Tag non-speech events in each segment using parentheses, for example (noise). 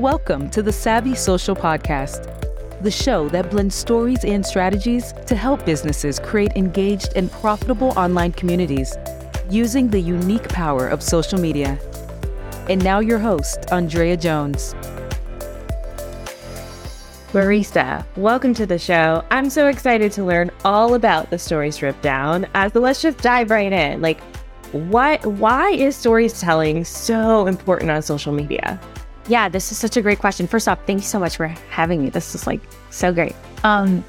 Welcome to the Savvy Social Podcast, the show that blends stories and strategies to help businesses create engaged and profitable online communities using the unique power of social media. And now, your host, Andrea Jones. Marisa, welcome to the show. I'm so excited to learn all about the story strip down. Uh, so let's just dive right in. Like, what? Why is storytelling so important on social media? Yeah, this is such a great question. First off, thank you so much for having me. This is like so great. Um,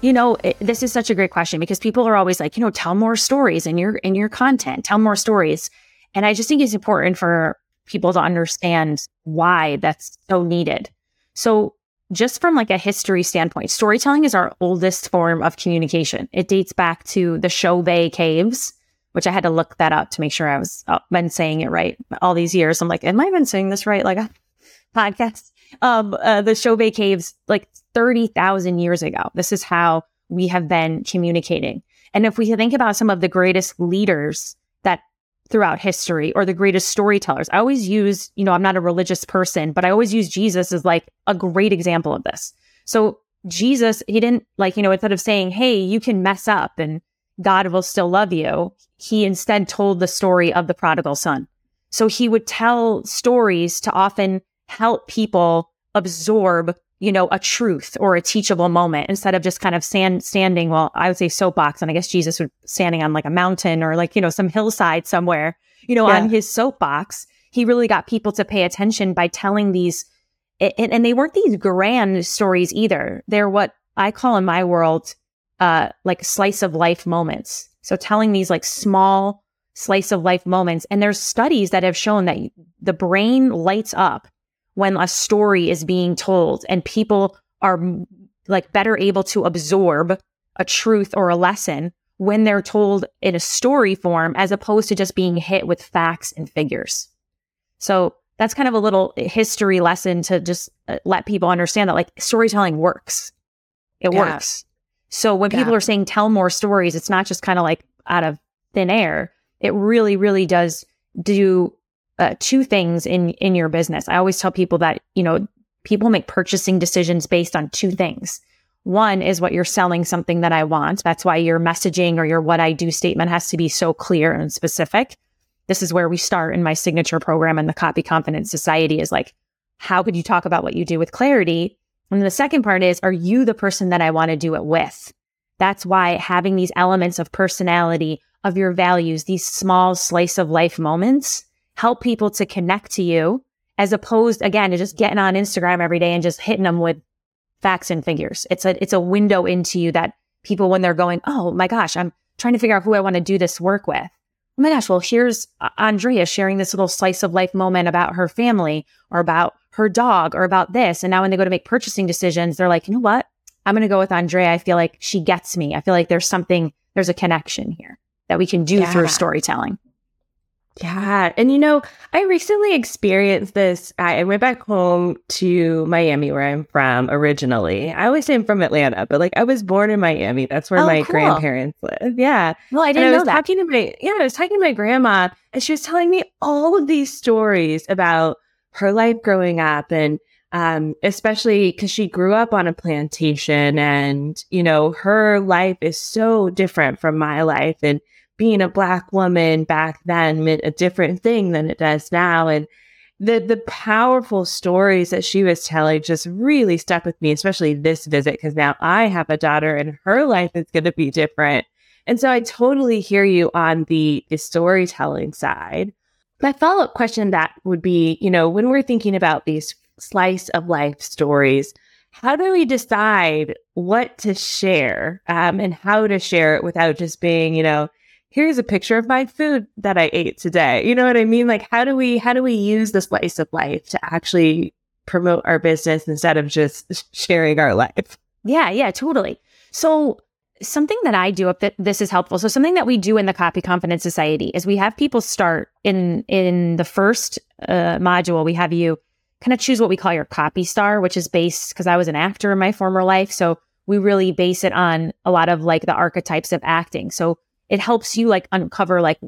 you know, it, this is such a great question because people are always like, you know, tell more stories in your in your content, tell more stories. And I just think it's important for people to understand why that's so needed. So, just from like a history standpoint, storytelling is our oldest form of communication. It dates back to the Chauvet caves, which I had to look that up to make sure I was uh, been saying it right all these years. I'm like, am I been saying this right? Like, podcast. Um, uh, the Chauvet Caves, like 30,000 years ago. This is how we have been communicating. And if we think about some of the greatest leaders that throughout history or the greatest storytellers, I always use, you know, I'm not a religious person, but I always use Jesus as like a great example of this. So Jesus, he didn't like, you know, instead of saying, Hey, you can mess up and God will still love you, he instead told the story of the prodigal son. So he would tell stories to often help people absorb you know a truth or a teachable moment instead of just kind of stand, standing well i would say soapbox and i guess jesus would standing on like a mountain or like you know some hillside somewhere you know yeah. on his soapbox. He really got people to pay attention by telling these and, and they weren't these grand stories either. They're what i call in my world uh like slice of life moments. So telling these like small slice of life moments and there's studies that have shown that the brain lights up when a story is being told and people are like better able to absorb a truth or a lesson when they're told in a story form as opposed to just being hit with facts and figures. So that's kind of a little history lesson to just uh, let people understand that like storytelling works. It yeah. works. So when yeah. people are saying tell more stories, it's not just kind of like out of thin air. It really, really does do uh, two things in in your business. I always tell people that you know people make purchasing decisions based on two things. One is what you're selling something that I want. That's why your messaging or your what I do statement has to be so clear and specific. This is where we start in my signature program and the Copy Confidence Society is like, how could you talk about what you do with clarity? And the second part is, are you the person that I want to do it with? That's why having these elements of personality, of your values, these small slice of life moments help people to connect to you as opposed again to just getting on Instagram every day and just hitting them with facts and figures. It's a it's a window into you that people when they're going, "Oh my gosh, I'm trying to figure out who I want to do this work with." Oh my gosh, well, here's uh, Andrea sharing this little slice of life moment about her family or about her dog or about this. And now when they go to make purchasing decisions, they're like, "You know what? I'm going to go with Andrea. I feel like she gets me. I feel like there's something there's a connection here that we can do yeah. through storytelling." Yeah. And you know, I recently experienced this. I went back home to Miami, where I'm from originally. I always say I'm from Atlanta, but like I was born in Miami. That's where oh, my cool. grandparents live. Yeah. Well, I didn't I know was that. Talking to my, yeah, I was talking to my grandma, and she was telling me all of these stories about her life growing up and um, especially because she grew up on a plantation and, you know, her life is so different from my life. And being a black woman back then meant a different thing than it does now. And the the powerful stories that she was telling just really stuck with me, especially this visit, because now I have a daughter and her life is going to be different. And so I totally hear you on the, the storytelling side. My follow up question that would be, you know, when we're thinking about these slice of life stories, how do we decide what to share um, and how to share it without just being, you know, here's a picture of my food that I ate today. You know what I mean? Like how do we how do we use the slice of life to actually promote our business instead of just (laughs) sharing our life? Yeah, yeah, totally. So something that I do if this is helpful. So something that we do in the Copy Confidence Society is we have people start in in the first uh, module. We have you kind of choose what we call your copy star, which is based because I was an actor in my former life, so we really base it on a lot of like the archetypes of acting. So it helps you like uncover like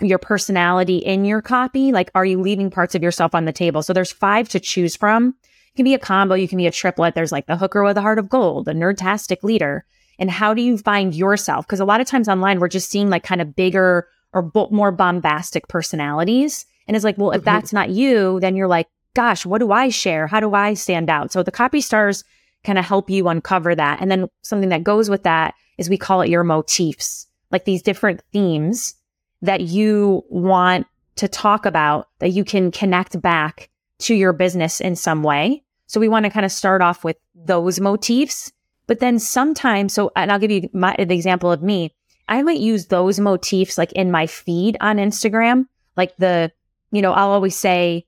your personality in your copy. Like, are you leaving parts of yourself on the table? So there's five to choose from. it can be a combo, you can be a triplet. There's like the hooker with a heart of gold, the nerdtastic leader. And how do you find yourself? Because a lot of times online, we're just seeing like kind of bigger or bo- more bombastic personalities. And it's like, well, if mm-hmm. that's not you, then you're like, gosh, what do I share? How do I stand out? So the copy stars kind of help you uncover that. And then something that goes with that is we call it your motifs, like these different themes that you want to talk about that you can connect back to your business in some way. So we want to kind of start off with those motifs. But then sometimes, so, and I'll give you my, the example of me. I might use those motifs like in my feed on Instagram, like the, you know, I'll always say,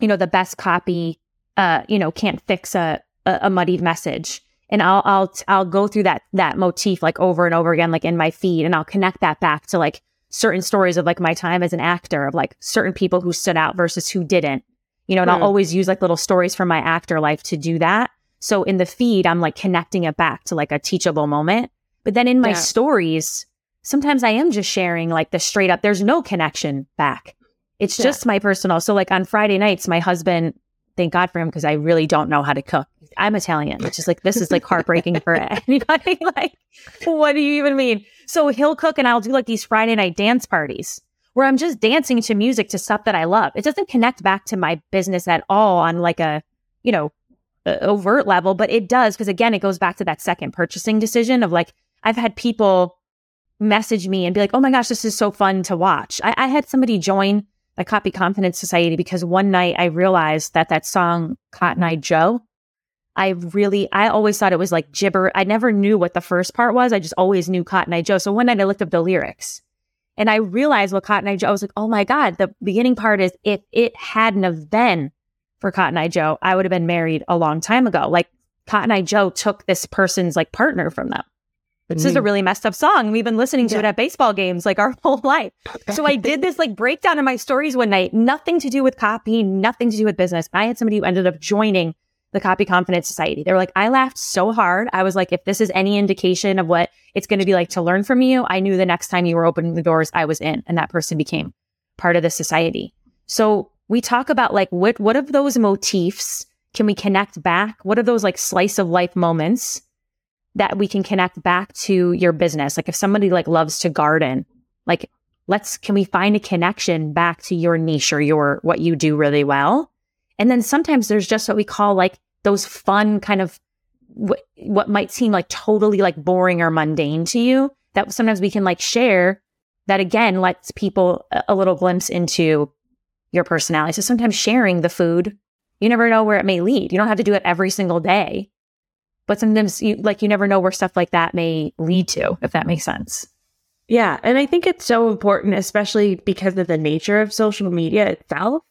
you know, the best copy, uh, you know, can't fix a, a, a muddied message. And I'll, I'll, I'll go through that, that motif like over and over again, like in my feed and I'll connect that back to like certain stories of like my time as an actor of like certain people who stood out versus who didn't, you know, and mm. I'll always use like little stories from my actor life to do that. So in the feed, I'm like connecting it back to like a teachable moment. But then in my yeah. stories, sometimes I am just sharing like the straight up, there's no connection back. It's yeah. just my personal. So like on Friday nights, my husband, thank God for him because I really don't know how to cook. I'm Italian, which is like this is like heartbreaking for (laughs) anybody. (laughs) like, what do you even mean? So he'll cook and I'll do like these Friday night dance parties where I'm just dancing to music to stuff that I love. It doesn't connect back to my business at all on like a, you know, overt level, but it does because again, it goes back to that second purchasing decision of like I've had people message me and be like, "Oh my gosh, this is so fun to watch." I, I had somebody join the Copy Confidence Society because one night I realized that that song Cotton Eye Joe I really, I always thought it was like gibber. I never knew what the first part was. I just always knew Cotton Eye Joe. So one night I looked up the lyrics and I realized what Cotton Eye Joe, I was like, oh my God, the beginning part is if it hadn't have been for Cotton Eye Joe, I would have been married a long time ago. Like Cotton Eye Joe took this person's like partner from them. This is a really messed up song. We've been listening to yeah. it at baseball games like our (laughs) whole life. So I did this like breakdown of my stories one night, nothing to do with copy, nothing to do with business. I had somebody who ended up joining the Copy Confidence Society. They were like, I laughed so hard. I was like, if this is any indication of what it's going to be like to learn from you, I knew the next time you were opening the doors, I was in, and that person became part of the society. So we talk about like what what of those motifs can we connect back? What are those like slice of life moments that we can connect back to your business? Like if somebody like loves to garden, like let's can we find a connection back to your niche or your what you do really well? And then sometimes there's just what we call like those fun kind of what, what might seem like totally like boring or mundane to you that sometimes we can like share that again lets people a, a little glimpse into your personality. So sometimes sharing the food, you never know where it may lead. You don't have to do it every single day, but sometimes you like you never know where stuff like that may lead to, if that makes sense. Yeah. And I think it's so important, especially because of the nature of social media itself,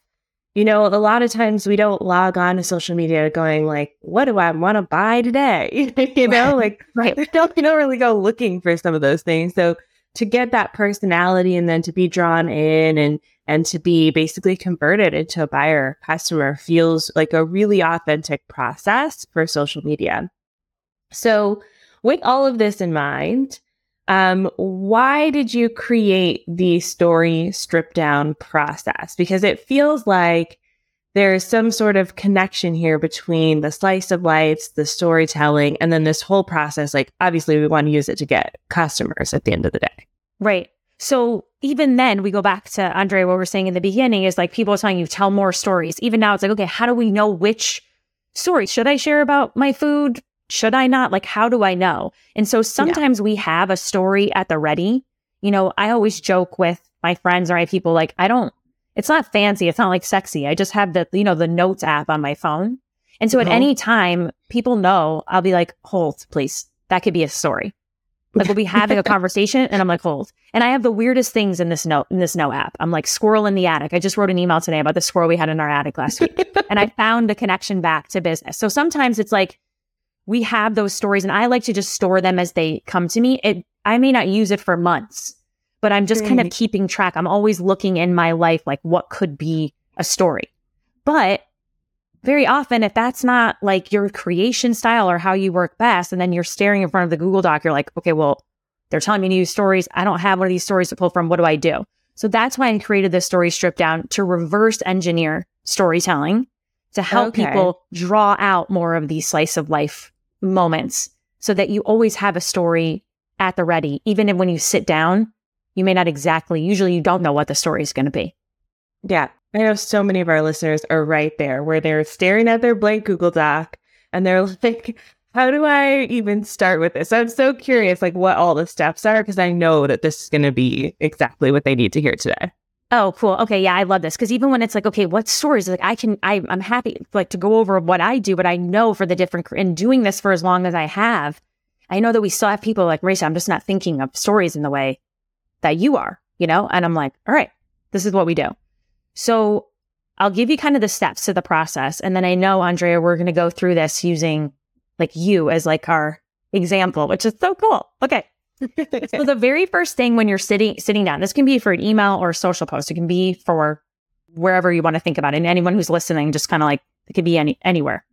you know, a lot of times we don't log on to social media going like, what do I want to buy today? (laughs) you know, like right. (laughs) we don't, we don't really go looking for some of those things. So to get that personality and then to be drawn in and and to be basically converted into a buyer customer feels like a really authentic process for social media. So with all of this in mind, um, why did you create the story strip down process? Because it feels like there's some sort of connection here between the slice of life, the storytelling, and then this whole process. Like, obviously, we want to use it to get customers at the end of the day. Right. So even then, we go back to Andrea, what we're saying in the beginning is like people are telling you, tell more stories. Even now, it's like, okay, how do we know which story? Should I share about my food? Should I not? Like, how do I know? And so sometimes yeah. we have a story at the ready. You know, I always joke with my friends or my people, like, I don't, it's not fancy. It's not like sexy. I just have the, you know, the notes app on my phone. And so at uh-huh. any time, people know I'll be like, hold, please. That could be a story. Like we'll be having a (laughs) conversation and I'm like, hold. And I have the weirdest things in this note, in this note app. I'm like squirrel in the attic. I just wrote an email today about the squirrel we had in our attic last week. and I (laughs) found a connection back to business. So sometimes it's like, we have those stories and I like to just store them as they come to me. It, I may not use it for months, but I'm just kind of keeping track. I'm always looking in my life, like what could be a story. But very often, if that's not like your creation style or how you work best, and then you're staring in front of the Google Doc, you're like, okay, well, they're telling me to use stories. I don't have one of these stories to pull from. What do I do? So that's why I created this story strip down to reverse engineer storytelling to help Okay. people draw out more of these slice of life moments so that you always have a story at the ready. Even when you sit down, you may not exactly, usually you don't know what the story is going to be. Yeah. I know so many of our listeners are right there where they're staring at their blank Google Doc and they're (laughs) like, how do I even start with this? I'm so curious, like, what all the steps are, because I know that this is going to be exactly what they need to hear today. Oh, cool. Okay. Yeah, I love this. Cause even when it's like, okay, what stories? Like I can, I, I'm happy like to go over what I do, but I know for the different, and doing this for as long as I have, I know that we still have people like, Marisa, I'm just not thinking of stories in the way that you are, you know? And I'm like, all right, this is what we do. So I'll give you kind of the steps to the process. And then I know, Andrea, we're going to go through this using like you as like our example, which is so cool. Okay. So the very first thing when you're sitting sitting down, this can be for an email or a social post. It can be for wherever you want to think about it. And anyone who's listening, just kind of like it could be any anywhere.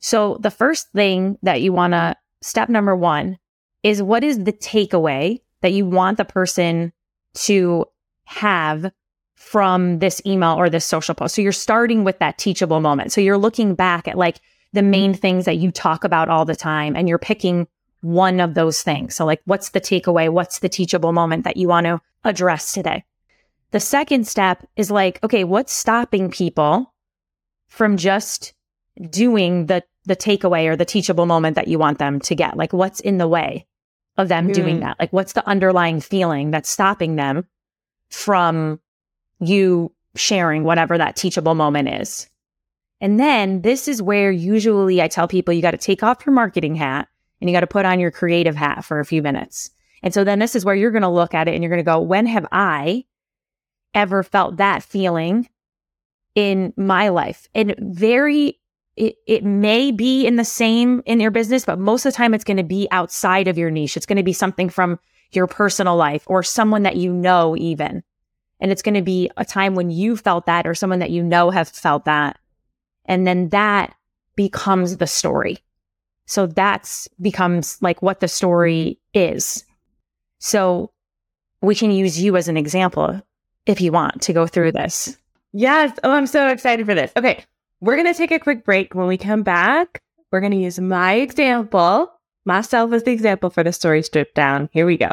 So the first thing that you want to step number one is what is the takeaway that you want the person to have from this email or this social post. So you're starting with that teachable moment. So you're looking back at like the main things that you talk about all the time and you're picking one of those things. So, like, what's the takeaway? What's the teachable moment that you want to address today? The second step is like, okay, what's stopping people from just doing the the takeaway or the teachable moment that you want them to get? Like, what's in the way of them doing Mm. that? Like, what's the underlying feeling that's stopping them from you sharing whatever that teachable moment is? And then this is where usually I tell people you got to take off your marketing hat and you got to put on your creative hat for a few minutes. And so then this is where you're going to look at it and you're going to go, when have I ever felt that feeling in my life? And very, it, it may be in the same in your business, but most of the time it's going to be outside of your niche. It's going to be something from your personal life or someone that you know, even. And it's going to be a time when you felt that or someone that you know have felt that. And then that becomes the story. So that's becomes like what the story is. So we can use you as an example if you want to go through this. Yes. Oh, I'm so excited for this. Okay. We're going to take a quick break. When we come back, we're going to use my example, myself as the example for the story stripped down. Here we go.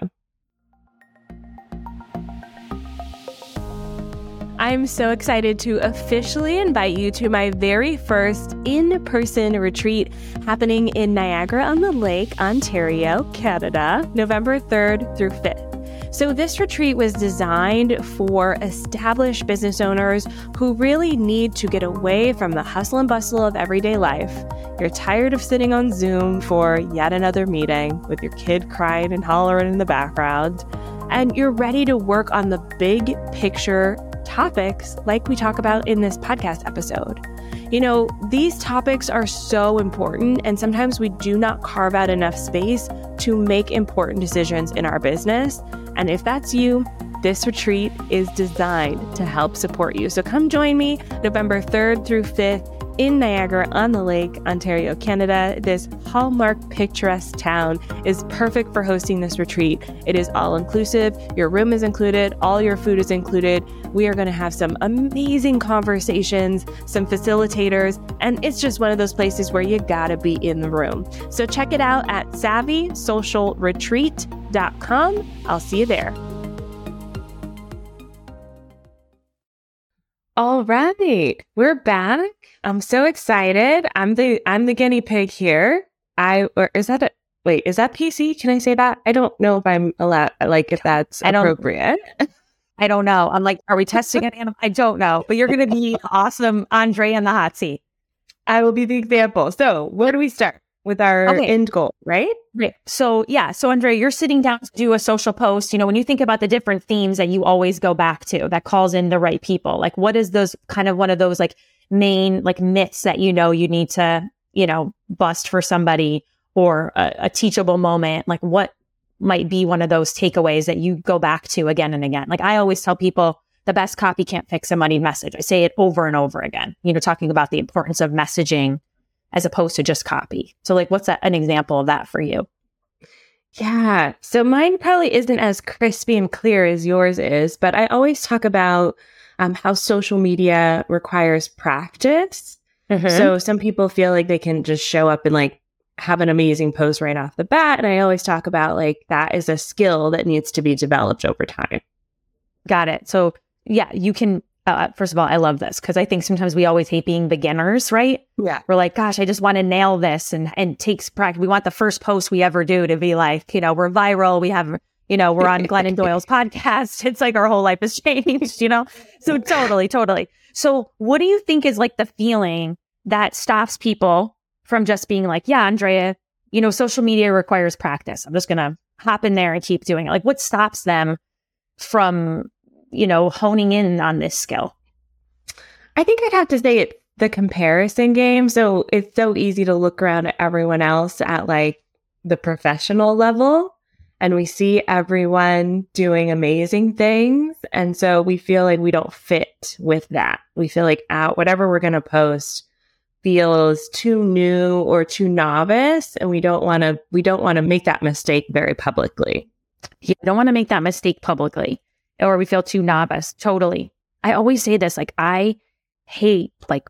I'm so excited to officially invite you to my very first in person retreat happening in Niagara on the Lake, Ontario, Canada, November 3rd through 5th. So, this retreat was designed for established business owners who really need to get away from the hustle and bustle of everyday life. You're tired of sitting on Zoom for yet another meeting with your kid crying and hollering in the background, and you're ready to work on the big picture topics like we talk about in this podcast episode. You know, these topics are so important, and sometimes we do not carve out enough space to make important decisions in our business. And if that's you, this retreat is designed to help support you. So come join me November 3rd through 5th in Niagara on the Lake, Ontario, Canada. This hallmark picturesque town is perfect for hosting this retreat. It is all inclusive. Your room is included, all your food is included. We are going to have some amazing conversations, some facilitators, and it's just one of those places where you got to be in the room. So check it out at savvysocialretreat.com. I'll see you there. All right, we're back. I'm so excited. I'm the I'm the guinea pig here. I or is that a wait? Is that PC? Can I say that? I don't know if I'm allowed. Like if that's I appropriate. (laughs) I don't know. I'm like, are we testing an animal? I don't know, but you're going to be (laughs) awesome, Andrea, in the hot seat. I will be the example. So where do we start with our Okay. end goal? Right? Right. So yeah. So Andrea, you're sitting down to do a social post. You know, when you think about the different themes that you always go back to that calls in the right people, like what is those kind of one of those like main like myths that you know you need to, you know, bust for somebody or a, a teachable moment? Like what might be one of those takeaways that you go back to again and again? Like I always tell people the best copy can't fix a moneyed message. I say it over and over again, you know, talking about the importance of messaging as opposed to just copy. So like what's that, an example of that for you? Yeah. So mine probably isn't as crispy and clear as yours is, but I always talk about um, how social media requires practice. Mm-hmm. So some people feel like they can just show up and like have an amazing post right off the bat. And I always talk about like that is a skill that needs to be developed over time. Got it. So yeah, you can. Uh, first of all, I love this because I think sometimes we always hate being beginners, right? Yeah, we're like, gosh, I just want to nail this, and and takes practice. We want the first post we ever do to be like, you know, we're viral. We have, you know, we're on Glennon (laughs) Doyle's podcast. It's like our whole life has (laughs) changed, you know. So totally, totally. So what do you think is like the feeling that stops people from just being like, yeah, Andrea, you know, social media requires practice. I'm just gonna hop in there and keep doing it. Like, what stops them from you know, honing in on this skill? I think I'd have to say it's the comparison game. So it's so easy to look around at everyone else at like the professional level and we see everyone doing amazing things. And so we feel like we don't fit with that. We feel like out whatever we're going to post feels too new or too novice and we don't want to we don't want to make that mistake very publicly. You don't want to make that mistake publicly or we feel too novice. Totally. I always say this like, I hate like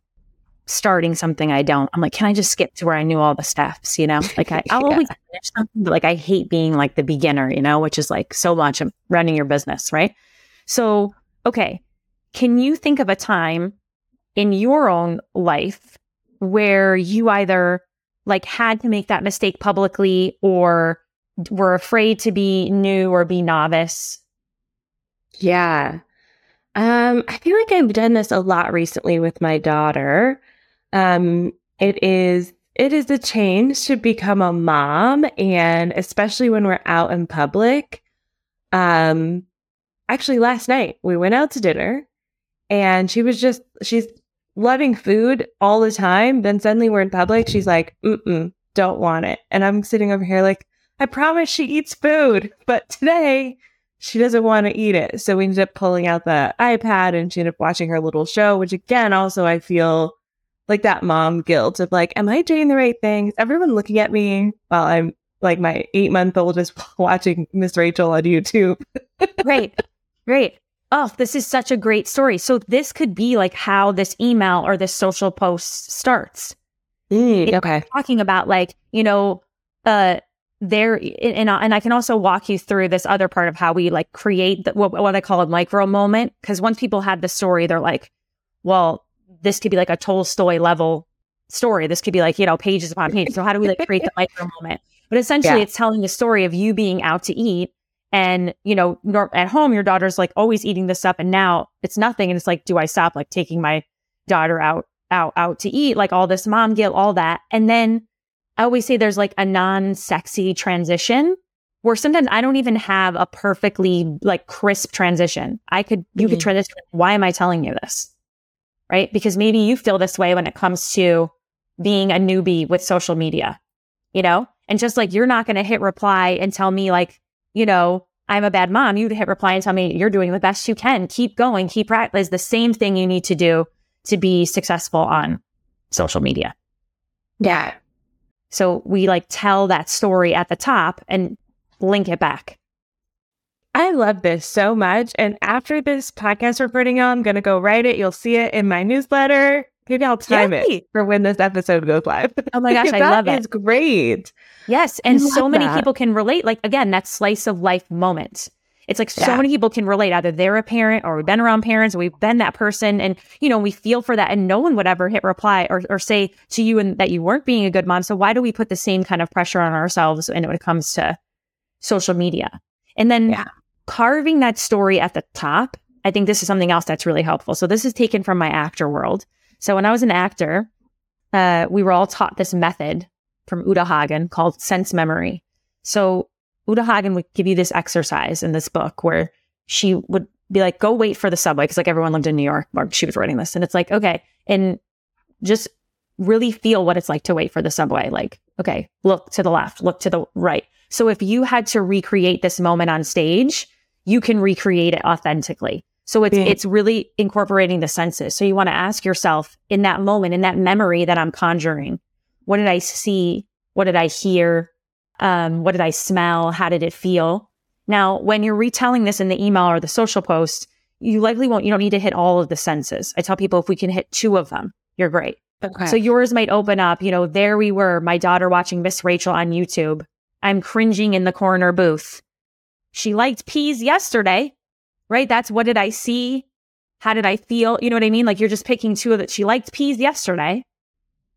starting something I don't. I'm like, can I just skip to where I knew all the steps? You know, like I, (laughs) will yeah. always finish something, but like I hate being like the beginner, you know, which is like so much of running your business, right? So, okay. Can you think of a time in your own life where you either like had to make that mistake publicly or were afraid to be new or be novice yeah. Um, I feel like I've done this a lot recently with my daughter. Um, it is it is a change to become a mom and especially when we're out in public. Um actually last night we went out to dinner and she was just she's loving food all the time. Then suddenly we're in public, she's like, mm mm, don't want it. And I'm sitting over here like, I promise she eats food. But today she doesn't want to eat it. So we ended up pulling out the iPad and she ended up watching her little show, which again, also I feel like that mom guilt of like, am I doing the right things? Everyone looking at me while I'm like my eight month old is (laughs) watching Miss Rachel on YouTube. right. Great. Oh, this is such a great story. So this could be like how this email or this social post starts. Mm, okay. Talking about like, you know, uh, there and, and I can also walk you through this other part of how we like create the, what, what I call a micro moment. Cause once people had the story, they're like, well, this could be like a Tolstoy level story. This could be like, you know, pages upon pages. So how do we like create the (laughs) micro moment? But essentially yeah. it's telling the story of you being out to eat and, you know, at home, your daughter's like always eating this up and now it's nothing. And it's like, do I stop like taking my daughter out, out, out to eat? Like all this mom guilt, all that. And then I always say there's like a non sexy transition where sometimes I don't even have a perfectly like crisp transition. I could, you mm-hmm. could transition. Why am I telling you this? Right. Because maybe you feel this way when it comes to being a newbie with social media, you know? And just like you're not going to hit reply and tell me like, you know, I'm a bad mom. You'd hit reply and tell me you're doing the best you can. Keep going. Keep practice. The same thing you need to do to be successful on social media. Yeah. So we like tell that story at the top and link it back. I love this so much. And after this podcast we're putting on, I'm going to go write it. You'll see it in my newsletter. Maybe I'll time Yay. it for when this episode goes live. (laughs) Oh my gosh, (laughs) I love it. It's great. Yes. And so many that. people can relate. Like, again, that slice of life moment. It's like yeah. so many people can relate. Either they're a parent or we've been around parents or we've been that person. And, you know, we feel for that. And no one would ever hit reply or, or say to you and that you weren't being a good mom. So why do we put the same kind of pressure on ourselves when it comes to social media? And then yeah. carving that story at the top, I think this is something else that's really helpful. So this is taken from my actor world. So when I was an actor, uh, we were all taught this method from Uta Hagen called sense memory. So Uta Hagen would give you this exercise in this book where she would be like, go wait for the subway. Cause like everyone lived in New York or she was writing this. And it's like, okay. And just really feel what it's like to wait for the subway. Like, okay, look to the left, look to the right. So if you had to recreate this moment on stage, you can recreate it authentically. So it's, it's really incorporating the senses. So you want to ask yourself in that moment, in that memory that I'm conjuring, what did I see? What did I hear? Um, what did I smell? How did it feel? Now, when you're retelling this in the email or the social post, you likely won't, you don't need to hit all of the senses. I tell people if we can hit two of them, you're great. Okay. So yours might open up, you know, there we were, my daughter watching Miss Rachel on YouTube. I'm cringing in the corner booth. She liked peas yesterday, right? That's what did I see? How did I feel? You know what I mean? Like you're just picking two of that. She liked peas yesterday.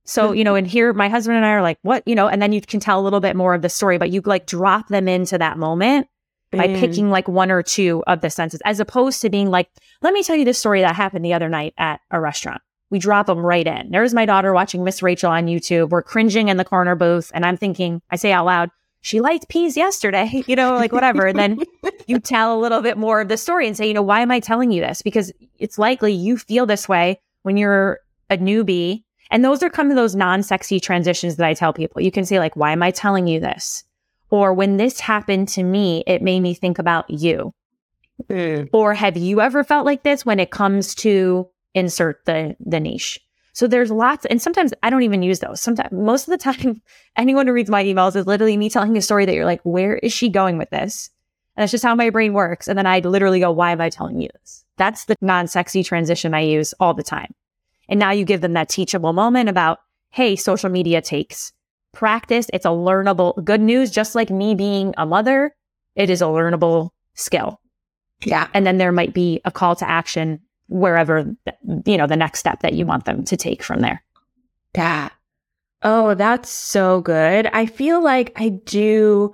So, mm-hmm. you know, and here my husband and I are like, what, you know, and then you can tell a little bit more of the story, but you like drop them into that moment by picking like one or two of the senses, as opposed to being like, let me tell you this story that happened the other night at a restaurant. We drop them right in. There's my daughter watching Miss Rachel on YouTube. We're cringing in the corner booth. And I'm thinking, I say out loud, she liked peas yesterday, you know, like whatever. and then (laughs) you tell a little bit more of the story and say, you know, why am I telling you this? Because it's likely you feel this way when you're a newbie. And those are kind of those non sexy transitions that I tell people. You can say, like, why am I telling you this? Or when this happened to me, it made me think about you. Mm. Or have you ever felt like this when it comes to insert the the niche? So there's lots, and sometimes I don't even use those. Sometimes, most of the time, (laughs) anyone who reads my emails is literally me telling a story that you're like, where is she going with this? And that's just how my brain works. And then I literally go, why am I telling you this? That's the non sexy transition I use all the time. And now you give them that teachable moment about, hey, social media takes practice. It's a learnable good news, just like me being a mother. It is a learnable skill. Yeah. And then there might be a call to action wherever, you know, the next step that you want them to take from there. Yeah. Oh, that's so good. I feel like I do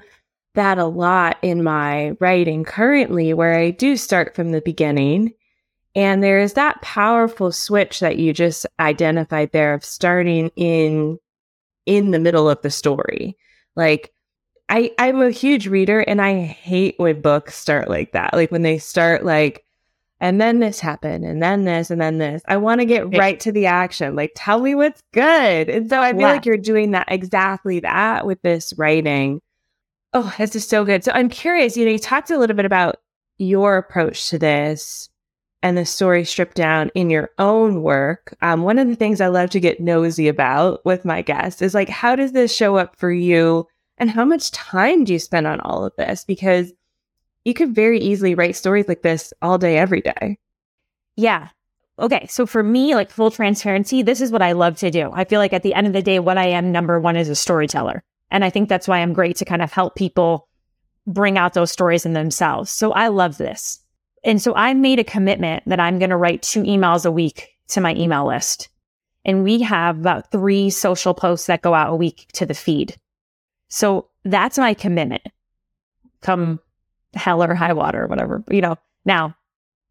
that a lot in my writing currently, where I do start from the beginning. And there is that powerful switch that you just identified there of starting in in the middle of the story. Like I I'm a huge reader and I hate when books start like that. Like when they start like and then this happened and then this and then this. I want to get right to the action. Like tell me what's good. And so I feel yeah. like you're doing that exactly that with this writing. Oh, this is so good. So I'm curious, you know, you talked a little bit about your approach to this and the story stripped down in your own work. Um, one of the things I love to get nosy about with my guests is like, how does this show up for you? And how much time do you spend on all of this? Because you could very easily write stories like this all day, every day. Yeah. Okay. So for me, like full transparency, this is what I love to do. I feel like at the end of the day, what I am number one is a storyteller. And I think that's why I'm great to kind of help people bring out those stories in themselves. So I love this. And so I made a commitment that I'm going to write two emails a week to my email list. And we have about three social posts that go out a week to the feed. So that's my commitment. Come hell or high water or whatever, you know. Now,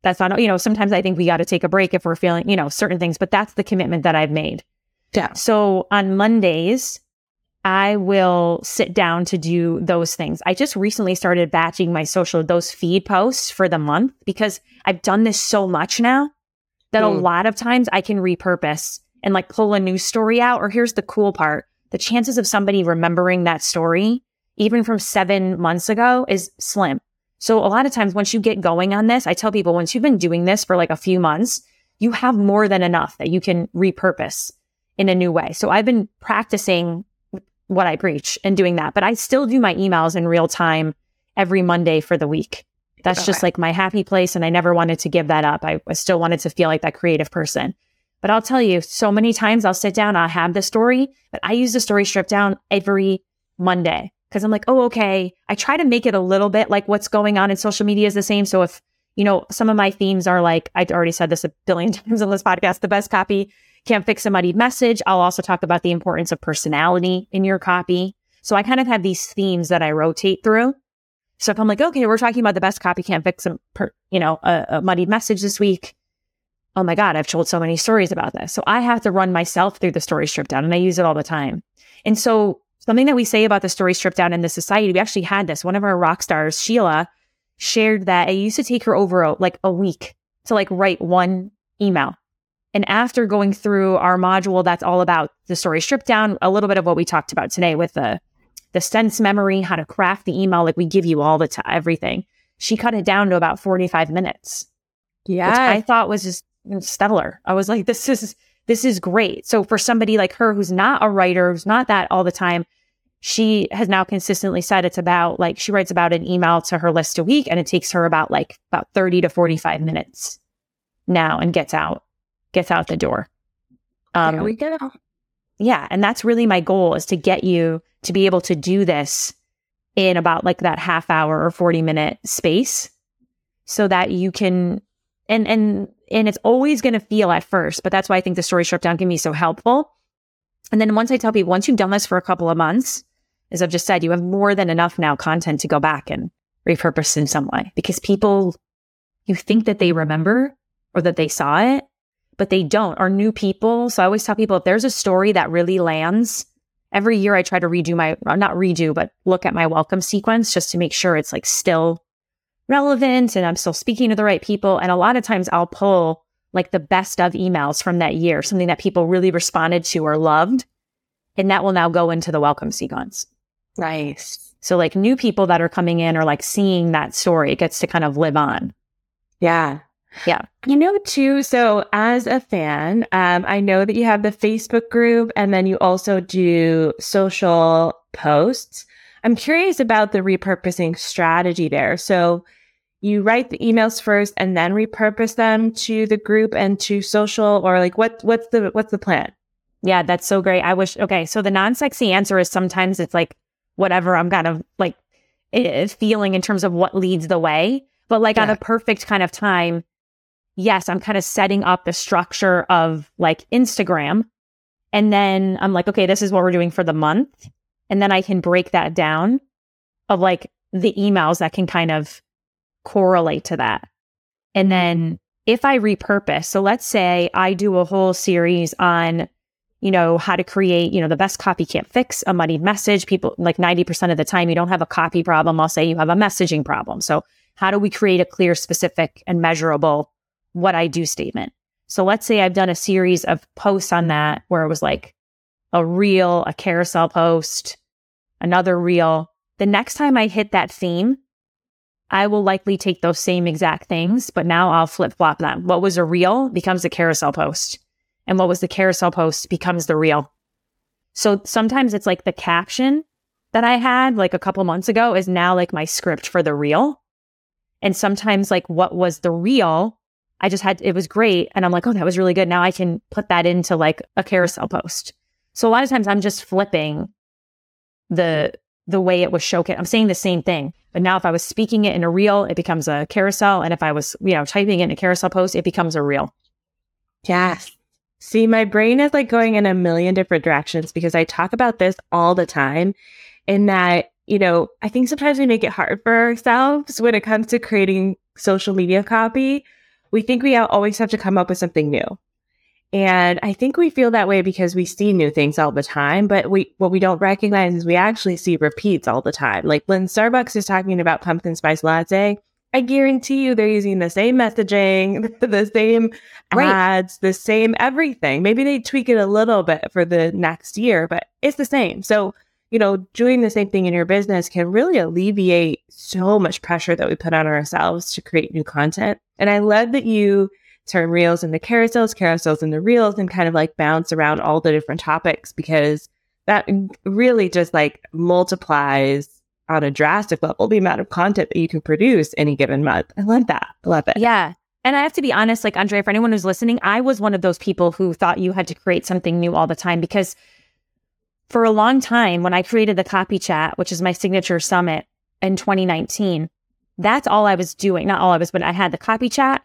that's not, you know, sometimes I think we got to take a break if we're feeling, you know, certain things, but that's the commitment that I've made. Yeah. So on Mondays, I will sit down to do those things. I just recently started batching my social, those feed posts for the month because I've done this so much now that mm. a lot of times I can repurpose and like pull a new story out. Or here's the cool part the chances of somebody remembering that story, even from seven months ago, is slim. So a lot of times once you get going on this, I tell people once you've been doing this for like a few months, you have more than enough that you can repurpose in a new way. So I've been practicing what I preach and doing that. But I still do my emails in real time every Monday for the week. That's okay. just like my happy place. And I never wanted to give that up. I, I still wanted to feel like that creative person. But I'll tell you, so many times I'll sit down, I'll have the story, but I use the story stripped down every Monday because I'm like, oh, okay. I try to make it a little bit like what's going on in social media is the same. So if, you know, some of my themes are like, I already said this a billion (laughs) times on this podcast, the best copy can't fix a muddied message. I'll also talk about the importance of personality in your copy. So I kind of have these themes that I rotate through. So if I'm like, okay, we're talking about the best copy can't fix a, per, you know, a, a muddied message this week. Oh my God, I've told so many stories about this. So I have to run myself through the story strip down and I use it all the time. And so something that we say about the story stripped down in the society, we actually had this. One of our rock stars, Sheila, shared that it used to take her over a, like a week to like write one email. And after going through our module, that's all about the story stripped down, a little bit of what we talked about today with the the sense memory, how to craft the email, like we give you all the time, everything. She cut it down to about 45 minutes. Yeah. Which I thought was just stellar. I was like, this is this is great. So for somebody like her who's not a writer, who's not that all the time, she has now consistently said it's about like she writes about an email to her list a week and it takes her about like about 30 to 45 minutes now and gets out gets out the door. Um, there we go. Yeah. And that's really my goal is to get you to be able to do this in about like that half hour or 40 minute space so that you can and and and it's always going to feel at first but that's why i think the story stripped down can be so helpful. And then once i tell people once you've done this for a couple of months as i've just said you have more than enough now content to go back and repurpose in some way. Because people you think that they remember or that they saw it but they don't are new people. So i always tell people if there's a story that really lands every year I try to redo my, not redo, but look at my welcome sequence just to make sure it's like still relevant and I'm still speaking to the right people. And a lot of times I'll pull like the best of emails from that year, something that people really responded to or loved. And that will now go into the welcome sequence. Nice. So like new people that are coming in or like seeing that story, it gets to kind of live on. Yeah. Yeah. You know, too, so as a fan, um, I know that you have the Facebook group and then you also do social posts. I'm curious about the repurposing strategy there. So you write the emails first and then repurpose them to the group and to social or like what what's the what's the plan? Yeah, that's so great. I wish okay, so the non-sexy answer is sometimes it's like whatever I'm kind of like feeling in terms of what leads the way. But like yeah. on a perfect kind of time, yes, I'm kind of setting up the structure of like Instagram. And then I'm like, okay, this is what we're doing for the month. And then I can break that down of like the emails that can kind of correlate to that. And mm-hmm. then if I repurpose, so let's say I do a whole series on, you know, how to create, you know, the best copy can't fix a muddied message. People like 90% of the time, you don't have a copy problem. I'll say you have a messaging problem. So how do we create a clear, specific, and measurable what I do statement. So let's say I've done a series of posts on that where it was like a reel, a carousel post, another reel. The next time I hit that theme, I will likely take those same exact things, but now I'll flip flop them. What was a reel becomes a carousel post. And what was the carousel post becomes the reel. So sometimes it's like the caption that I had like a couple months ago is now like my script for the reel. And sometimes like what was the reel I just had, it was great. And I'm like, oh, that was really good. Now I can put that into like a carousel post. So a lot of times I'm just flipping the, the way it was showcased. I'm saying the same thing, but now if I was speaking it in a reel, it becomes a carousel. And if I was, you know, typing it in a carousel post, it becomes a reel. Yes. See, my brain is like going in a million different directions because I talk about this all the time in that, you know, I think sometimes we make it hard for ourselves when it comes to creating social media copy we think we always have to come up with something new. And I think we feel that way because we see new things all the time, but we what we don't recognize is we actually see repeats all the time. Like when Starbucks is talking about pumpkin spice latte, I guarantee you they're using the same messaging, (laughs) the same right. ads, the same everything. Maybe they tweak it a little bit for the next year, but it's the same. So you know, doing the same thing in your business can really alleviate so much pressure that we put on ourselves to create new content. And I love that you turn reels into carousels, carousels into reels, and kind of like bounce around all the different topics because that really just like multiplies on a drastic level the amount of content that you can produce any given month. I love that. I love it. Yeah. And I have to be honest, like Andrea, for anyone who's listening, I was one of those people who thought you had to create something new all the time because for a long time, when I created the copy chat, which is my signature summit in 2019, that's all I was doing. Not all I was, but I had the copy chat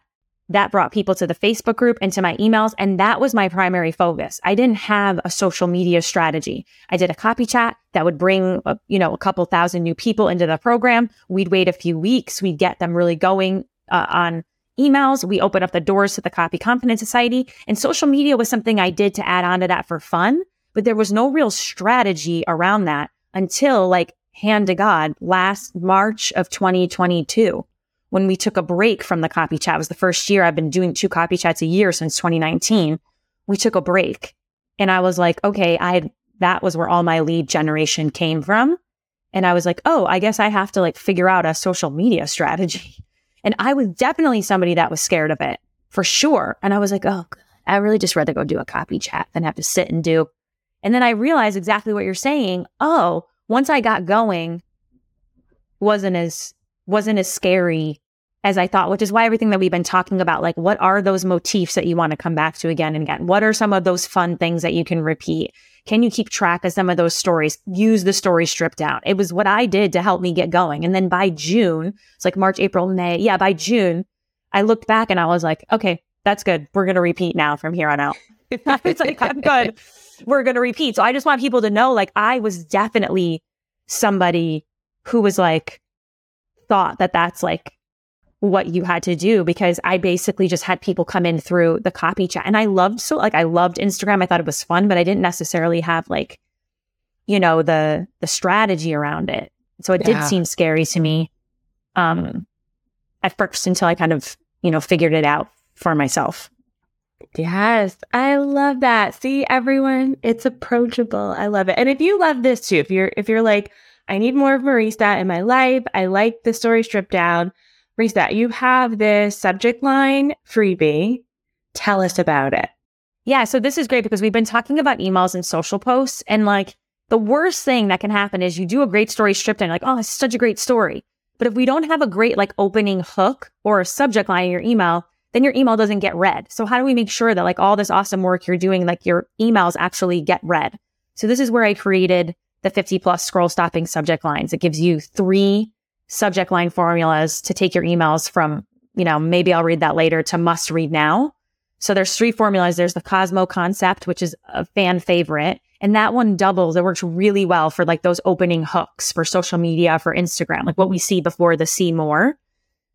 that brought people to the Facebook group and to my emails. And that was my primary focus. I didn't have a social media strategy. I did a copy chat that would bring, a, you know, a couple thousand new people into the program. We'd wait a few weeks. We'd get them really going uh, on emails. We open up the doors to the Copy Confidence Society and social media was something I did to add on to that for fun but there was no real strategy around that until like hand to God last March of 2022 when we took a break from the copy chat. Was the first year I've been doing two copy chats a year since 2019. We took a break and I was like, okay, I had, that was where all my lead generation came from. And I was like, oh, I guess I have to like figure out a social media strategy. (laughs) And I was definitely somebody that was scared of it for sure. And I was like, oh, I really just rather go do a copy chat than have to sit and do and then I realized exactly what you're saying. Oh, once I got going, wasn't as wasn't as scary as I thought, which is why everything that we've been talking about, like what are those motifs that you want to come back to again and again? What are some of those fun things that you can repeat? Can you keep track of some of those stories? Use the story Stripdown. It was what I did to help me get going. And then by June, it's like March, April, May. Yeah, by June, I looked back and I was like, okay, that's good. We're going to repeat now from here on out. (laughs) it's like, I'm good. We're going to repeat. So I just want people to know, like, I was definitely somebody who was like, thought that that's like what you had to do because I basically just had people come in through the copy chat. And I loved so like I loved Instagram. I thought it was fun, but I didn't necessarily have like, you know, the the strategy around it. So it yeah. did seem scary to me. Um at first until I kind of, you know, figured it out for myself. Yes, I love that. See everyone, it's approachable. I love it. And if you love this too, if you're if you're like, I need more of Marisa in my life, I like the story Stripdown Reset, you have this subject line freebie. Tell us about it. Yeah, so this is great because we've been talking about emails and social posts. And like the worst thing that can happen is you do a great story stripped and like, oh, it's such a great story. But if we don't have a great like opening hook or a subject line in your email, then your email doesn't get read. So how do we make sure that like all this awesome work you're doing, like your emails actually get read? So this is where I created the 50 plus scroll stopping subject lines. It gives you three subject line formulas to take your emails from, you know, maybe I'll read that later to must read now. So there's three formulas. There's the Cosmo concept, which is a fan favorite. And that one doubles. It works really well for like those opening hooks for social media, for Instagram, like what we see before the see more.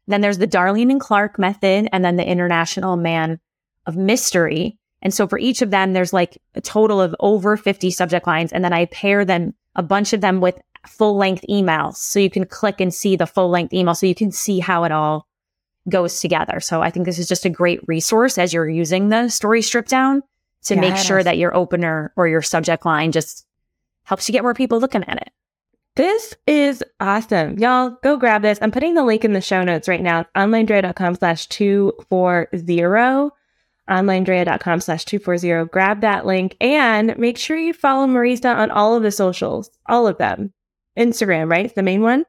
Then there's the Darlene and Clark method and then the International Man of Mystery. And so for each of them, there's like a total of over 50 subject lines. And then I pair them, a bunch of them with full length emails. So you can click and see the full length email so you can see how it all goes together. So I think this is just a great resource as you're using the story Stripdown to make sure that your opener or your subject line just helps you get more people looking at it. This is awesome. Y'all go grab this. I'm putting the link in the show notes right now. onlinedrea.com slash 240 onlinedrea.com slash 240. Grab that link and make sure you follow Marisa on all of the socials, all of them. Instagram, right? The main one?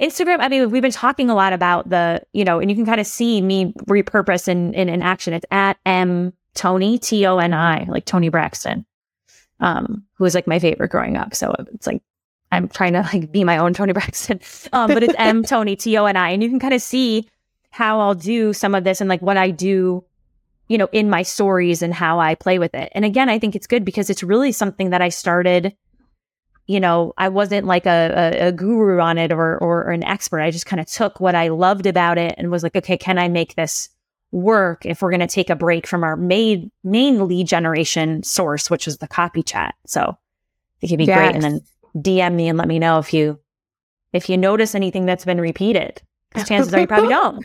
Instagram, I mean, we've been talking a lot about the, you know, and you can kind of see me repurpose in, in, in action. It's at M Toni, T O N I, like Toni Braxton, um, who was like my favorite growing up. So it's like, I'm trying to like be my own Toni Braxton. (laughs) Um, but it's M Toni, T O N I. And you can kind of see how I'll do some of this and like what I do, you know, in my stories and how I play with it. And again, I think it's good because it's really something that I started you know, I wasn't like a, a, a guru on it or, or, or an expert. I just kind of took what I loved about it and was like, okay, can I make this work if we're going to take a break from our main, main lead generation source, which is the copy chat. So it could be yes. great. And then DM me and let me know if you, if you notice anything that's been repeated, because (laughs) chances are you probably don't,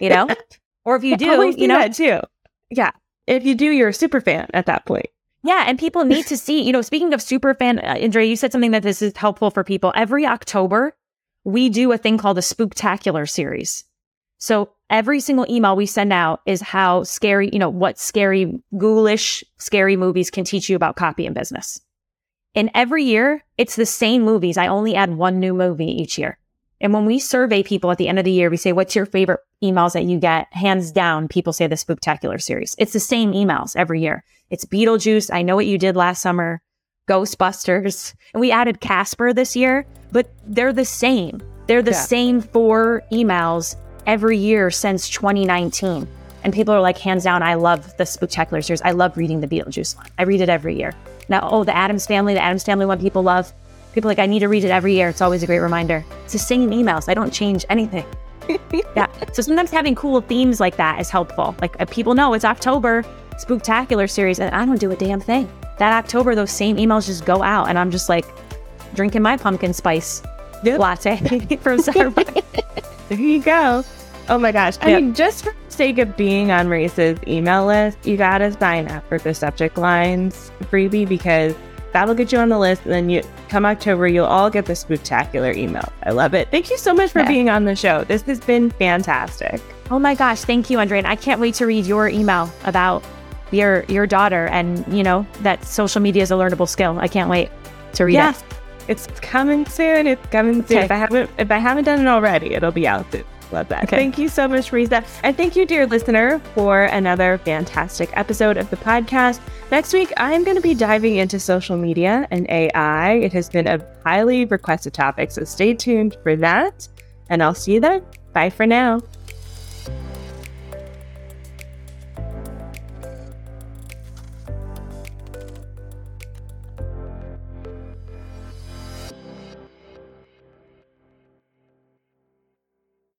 you know, (laughs) or if you do, you know, too. Yeah. If you do, you're a super fan at that point. Yeah, and people need to see, you know, speaking of super fan, uh, Andrea, you said something that this is helpful for people. Every October, we do a thing called the Spooktacular series. So every single email we send out is how scary, you know, what scary, ghoulish, scary movies can teach you about copy and business. And every year, it's the same movies. I only add one new movie each year. And when we survey people at the end of the year, we say, what's your favorite emails that you get? Hands down, people say the Spooktacular series. It's the same emails every year. It's Beetlejuice. I know what you did last summer. Ghostbusters. And we added Casper this year, but they're the same. They're the yeah. same four emails every year since 2019. And people are like, hands down, I love the Spooktacular series. I love reading the Beetlejuice one. I read it every year. Now, oh, the Addams Family, the Addams Family one people love. People like, I need to read it every year. It's always a great reminder. It's the same emails. I don't change anything. (laughs) yeah. So sometimes having cool themes like that is helpful. Like uh, people know it's October, Spooktacular series, and I don't do a damn thing. That October, those same emails just go out, and I'm just like drinking my pumpkin spice yep. latte (laughs) from Starbucks. (laughs) there you go. Oh my gosh. I yep. mean, just for the sake of being on Marisa's email list, you gotta sign up for the subject lines freebie because that'll get you on the list. And then you come October, you'll all get the Spooktacular email. I love it. Thank you so much for yeah. being on the show. This has been fantastic. Oh my gosh, thank you, Andrea. And I can't wait to read your email about your your daughter and you know that social media is a learnable skill. I can't wait to read yes. it. It's coming soon. It's coming soon. Okay. If I haven't if I haven't done it already, it'll be out soon. Love that. Okay. Thank you so much, Risa. And thank you, dear listener, for another fantastic episode of the podcast. Next week, I'm going to be diving into social media and AI. It has been a highly requested topic, so stay tuned for that. And I'll see you then. Bye for now.